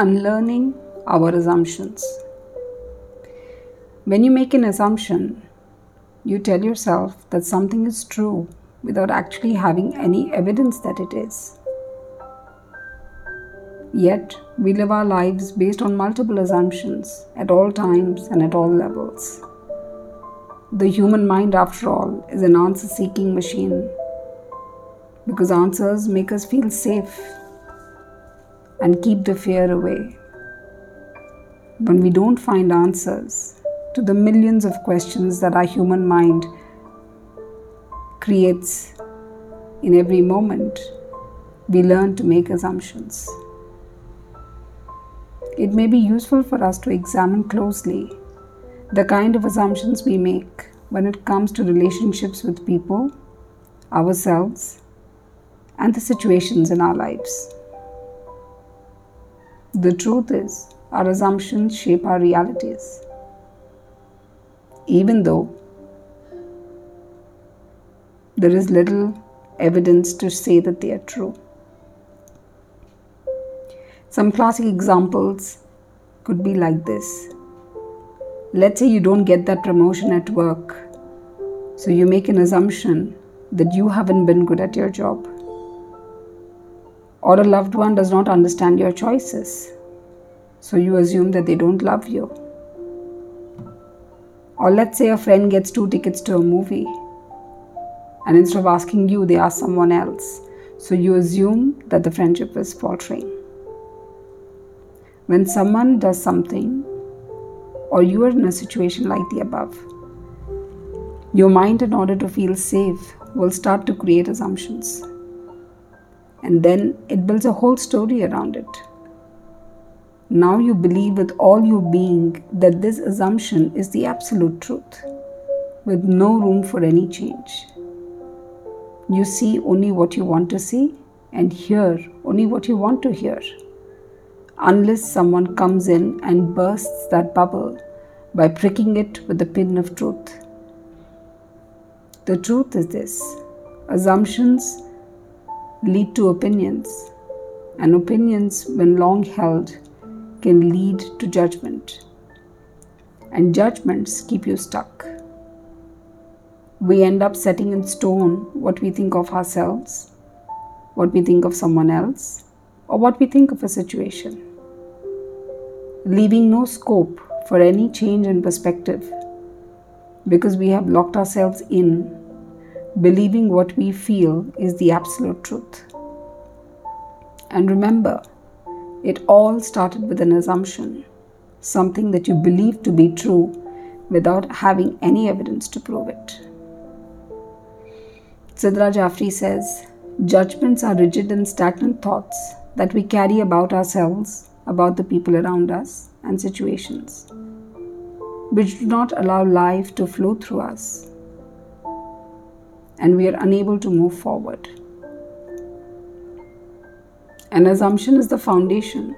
unlearning our assumptions. When you make an assumption, you tell yourself that something is true without actually having any evidence that it is. Yet, we live our lives based on multiple assumptions at all times and at all levels. The human mind, after all, is an answer seeking machine because answers make us feel safe and keep the fear away. When we don't find answers to the millions of questions that our human mind creates in every moment, we learn to make assumptions. It may be useful for us to examine closely the kind of assumptions we make when it comes to relationships with people, ourselves, and the situations in our lives. The truth is, our assumptions shape our realities. Even though there is little evidence to say that they are true. Some classic examples could be like this. Let's say you don't get that promotion at work, so you make an assumption that you haven't been good at your job or a loved one does not understand your choices. So you assume that they don't love you. Or let's say a friend gets two tickets to a movie, and instead of asking you, they ask someone else. So you assume that the friendship is faltering. When someone does something, or you are in a situation like the above, your mind, in order to feel safe, will start to create assumptions and then it builds a whole story around it. Now you believe with all your being that this assumption is the absolute truth, with no room for any change. You see only what you want to see and hear only what you want to hear, unless someone comes in and bursts that bubble by pricking it with the pin of truth. The truth is this assumptions lead to opinions, and opinions, when long held, can lead to judgment. And judgments keep you stuck. We end up setting in stone what we think of ourselves, what we think of someone else, or what we think of a situation, leaving no scope for any change in perspective because we have locked ourselves in believing what we feel is the absolute truth. And remember, it all started with an assumption, something that you believe to be true without having any evidence to prove it. Sidra Jafri says, Judgments are rigid and stagnant thoughts that we carry about ourselves, about the people around us, and situations, which do not allow life to flow through us and we are unable to move forward. An assumption is the foundation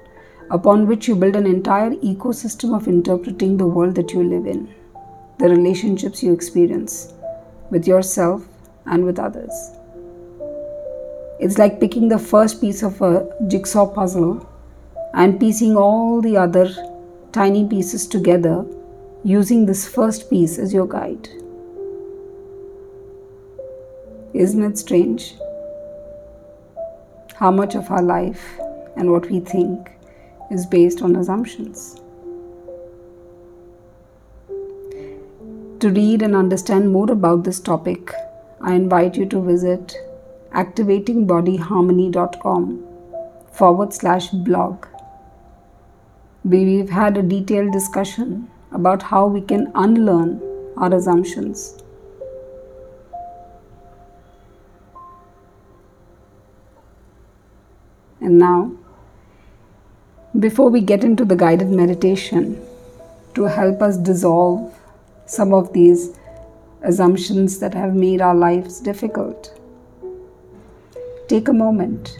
upon which you build an entire ecosystem of interpreting the world that you live in, the relationships you experience with yourself and with others. It's like picking the first piece of a jigsaw puzzle and piecing all the other tiny pieces together using this first piece as your guide. Isn't it strange? How much of our life and what we think is based on assumptions. To read and understand more about this topic, I invite you to visit activatingbodyharmony.com forward slash blog. We've had a detailed discussion about how we can unlearn our assumptions And now, before we get into the guided meditation to help us dissolve some of these assumptions that have made our lives difficult, take a moment.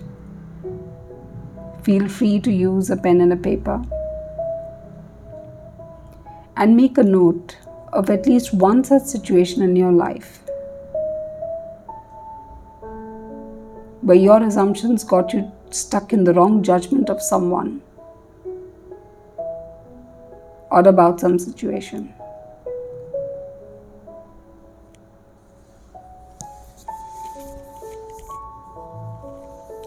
Feel free to use a pen and a paper and make a note of at least one such situation in your life where your assumptions got you stuck in the wrong judgment of someone or about some situation.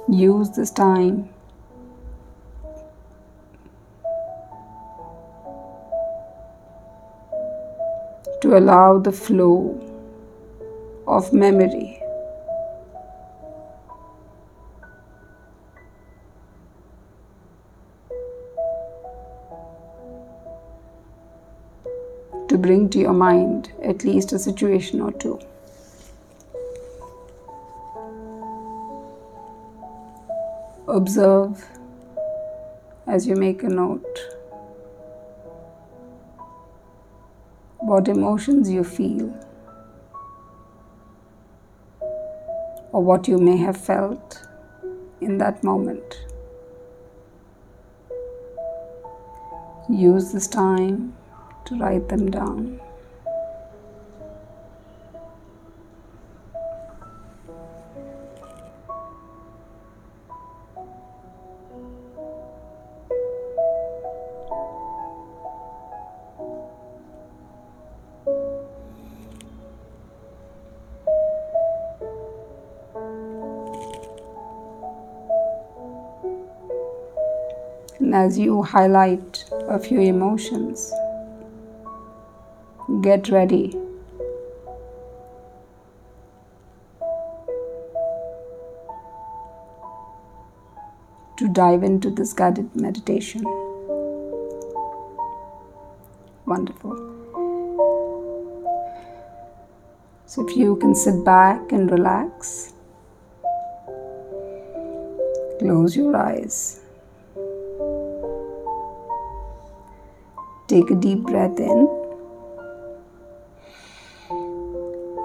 Use this time to allow the flow of memory bring to your mind at least a situation or two. Observe as you make a note what emotions you feel or what you may have felt in that moment. Use this time to write them down. And as you highlight a few emotions, get ready. To dive into this guided meditation. Wonderful. So, if you can sit back and relax, close your eyes. Take a deep breath in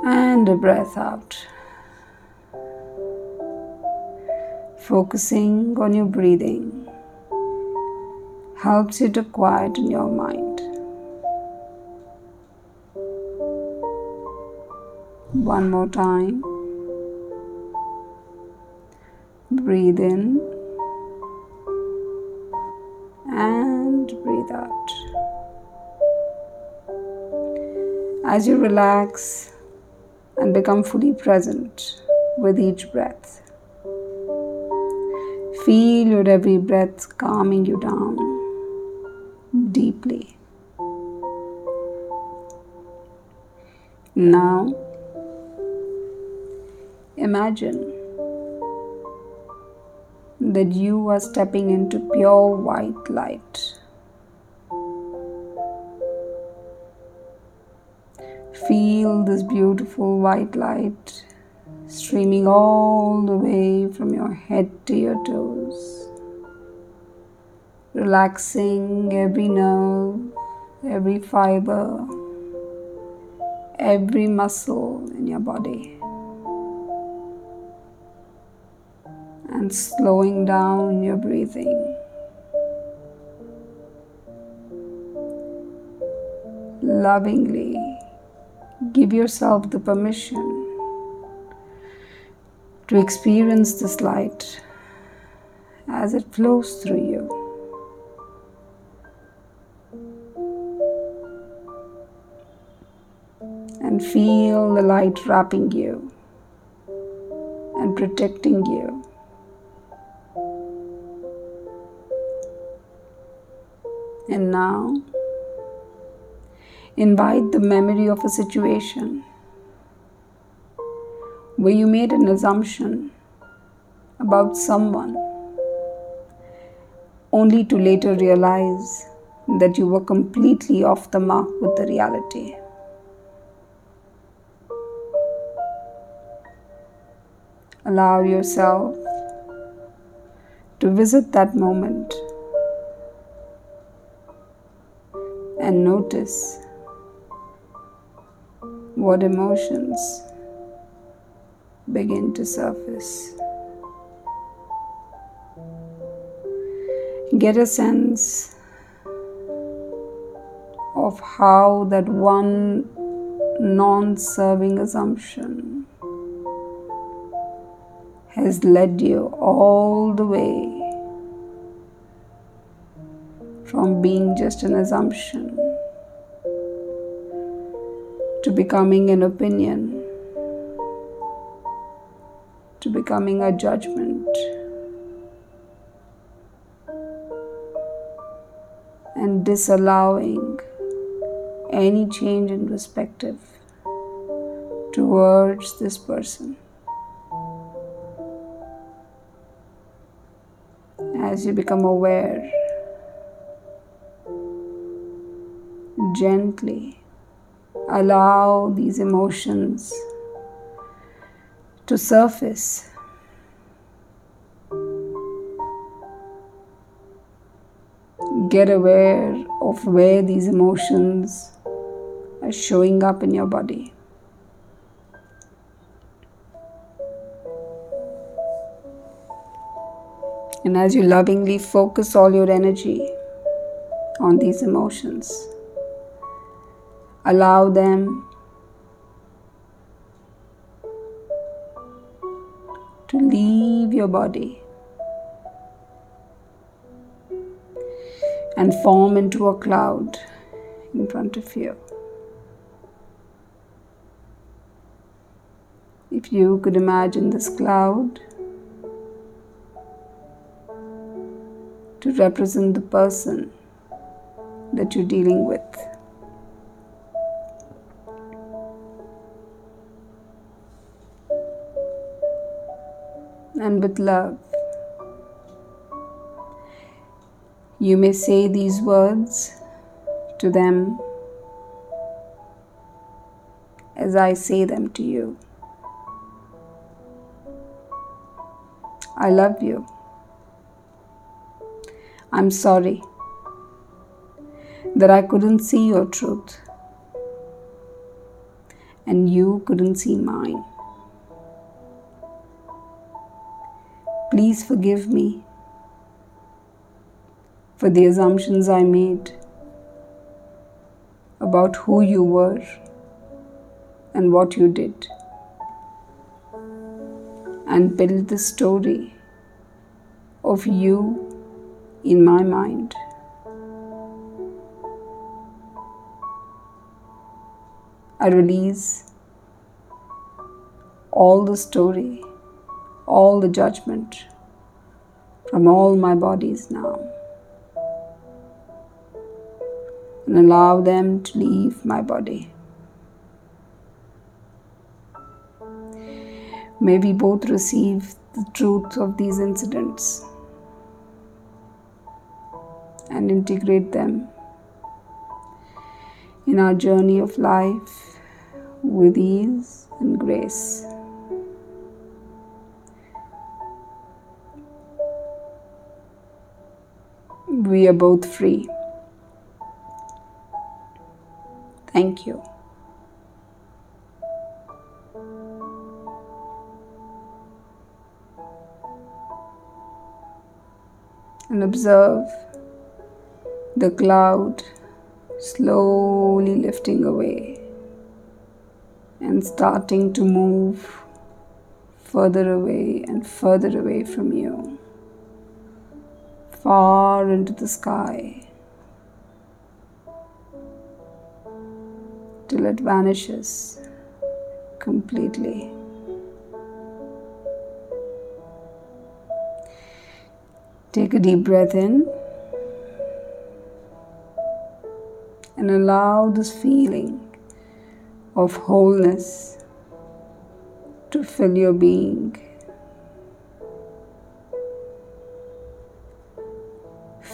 and a breath out. Focusing on your breathing helps you to quieten your mind. One more time. Breathe in and breathe out. As you relax and become fully present with each breath, feel your every breath calming you down deeply. Now, imagine that you are stepping into pure white light. Feel this beautiful white light streaming all the way from your head to your toes, relaxing every nerve, every fiber, every muscle in your body. And slowing down your breathing. Lovingly give yourself the permission to experience this light as it flows through you. And feel the light wrapping you and protecting you. And now, invite the memory of a situation where you made an assumption about someone only to later realize that you were completely off the mark with the reality. Allow yourself to visit that moment and notice what emotions begin to surface. Get a sense of how that one non serving assumption has led you all the way from being just an assumption to becoming an opinion to becoming a judgment. And disallowing any change in perspective towards this person. As you become aware, gently allow these emotions to surface. Get aware of where these emotions are showing up in your body. And as you lovingly focus all your energy on these emotions, allow them to leave your body and form into a cloud in front of you. If you could imagine this cloud to represent the person that you're dealing with. And with love. You may say these words to them as I say them to you. I love you. I'm sorry that I couldn't see your truth and you couldn't see mine. Please forgive me for the assumptions I made about who you were and what you did, and build the story of you in my mind. I release all the story all the judgment from all my bodies now. And allow them to leave my body. May we both receive the truth of these incidents and integrate them in our journey of life with ease and grace. We are both free. Thank you. And observe the cloud slowly lifting away and starting to move further away and further away from you far into the sky till it vanishes completely. Take a deep breath in and allow this feeling of wholeness to fill your being.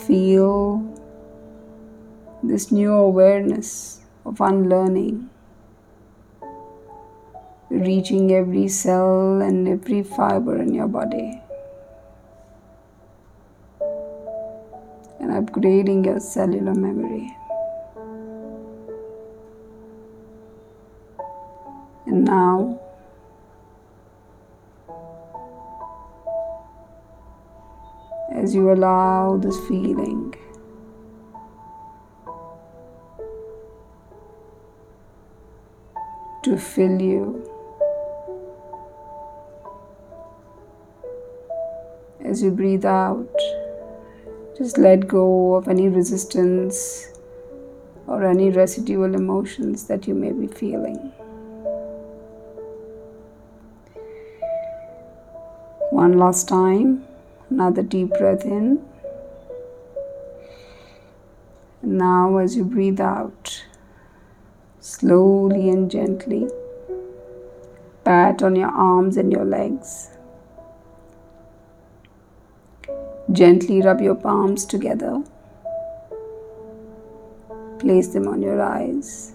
Feel this new awareness of unlearning reaching every cell and every fiber in your body and upgrading your cellular memory. And now as you allow this feeling to fill you. As you breathe out, Just let go of any resistance or any residual emotions that you may be feeling. One last time, another deep breath in. Now, as you breathe out, slowly and gently, pat on your arms and your legs. Gently rub your palms together. Place them on your eyes.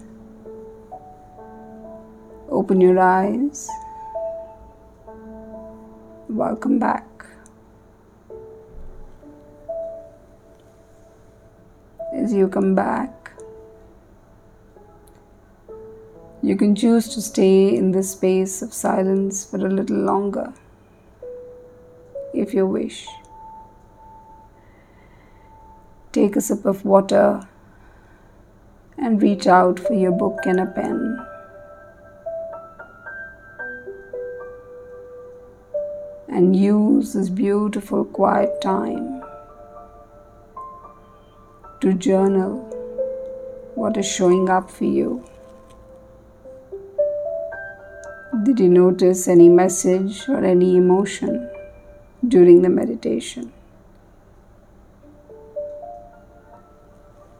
Open your eyes. Welcome back. You come back, you can choose to stay in this space of silence for a little longer if you wish. Take a sip of water and reach out for your book and a pen. And use this beautiful quiet time to journal what is showing up for you. Did you notice any message or any emotion during the meditation?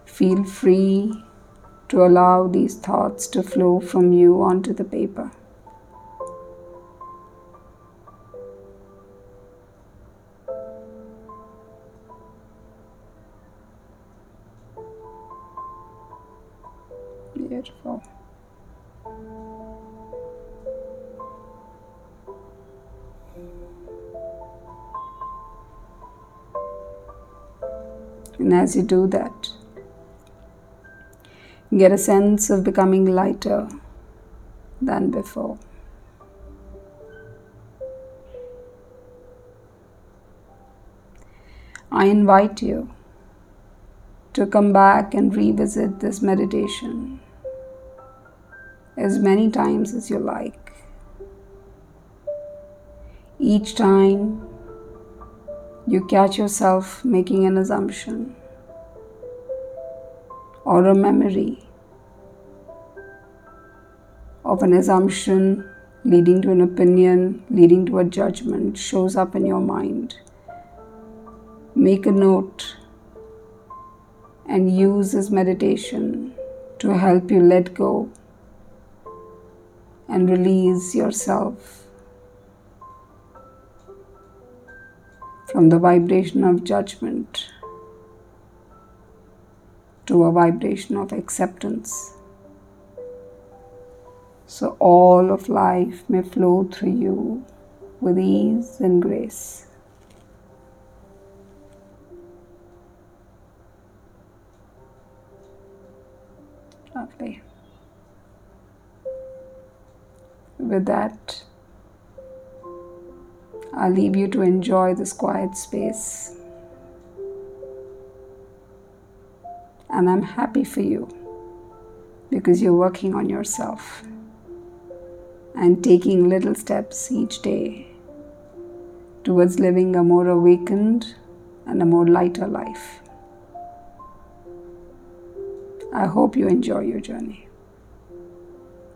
Feel free to allow these thoughts to flow from you onto the paper. Beautiful. And as you do that, get a sense of becoming lighter than before. I invite you to come back and revisit this meditation as many times as you like. Each time you catch yourself making an assumption or a memory of an assumption leading to an opinion, leading to a judgment shows up in your mind. Make a note and use this meditation to help you let go and release yourself from the vibration of judgment to a vibration of acceptance. So all of life may flow through you with ease and grace. With that, I'll leave you to enjoy this quiet space. And I'm happy for you because you're working on yourself and taking little steps each day towards living a more awakened and a more lighter life. I hope you enjoy your journey.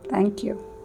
Thank you.